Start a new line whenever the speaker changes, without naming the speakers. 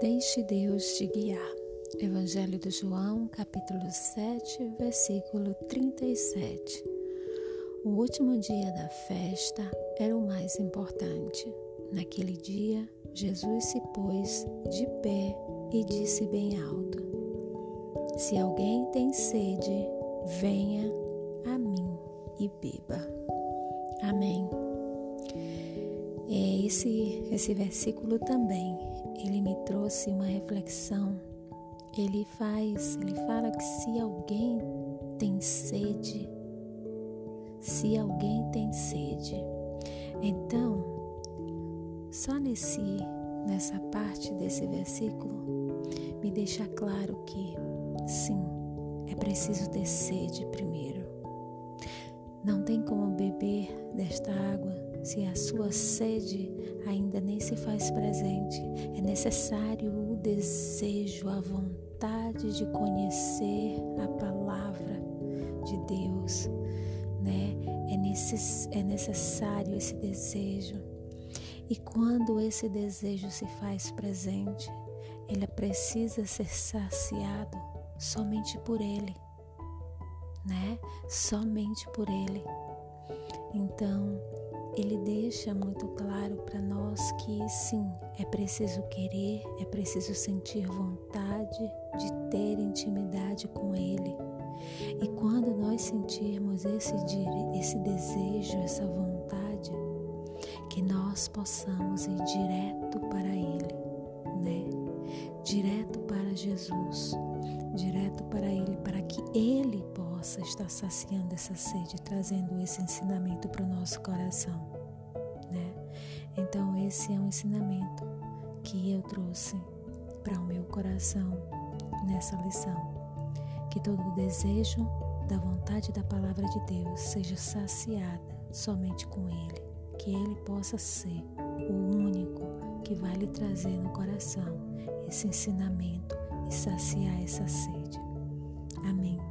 Deixe Deus te guiar. Evangelho de João, capítulo 7, versículo 37. O último dia da festa era o mais importante. Naquele dia, Jesus se pôs de pé e disse bem alto: Se alguém tem sede, venha a mim e beba. Amém. É esse, esse versículo também, ele me trouxe uma reflexão. Ele faz, ele fala que se alguém tem sede, se alguém tem sede, então, só nesse, nessa parte desse versículo, me deixa claro que, sim, é preciso ter sede primeiro. Não tem como beber desta água se a sua sede ainda nem se faz presente, é necessário o desejo, a vontade de conhecer a palavra de Deus, né? É, necess, é necessário esse desejo. E quando esse desejo se faz presente, ele precisa ser saciado somente por ele, né? Somente por ele. Então, ele deixa muito claro para nós que sim, é preciso querer, é preciso sentir vontade de ter intimidade com Ele. E quando nós sentirmos esse, esse desejo, essa vontade, que nós possamos ir direto para Ele, né? Direto para Jesus, direto para Ele, para que Ele possa estar saciando essa sede, trazendo esse ensinamento para o nosso coração, né? Então esse é um ensinamento que eu trouxe para o meu coração nessa lição, que todo desejo da vontade da palavra de Deus seja saciada somente com Ele, que Ele possa ser o único que vai lhe trazer no coração esse ensinamento e saciar essa sede. Amém.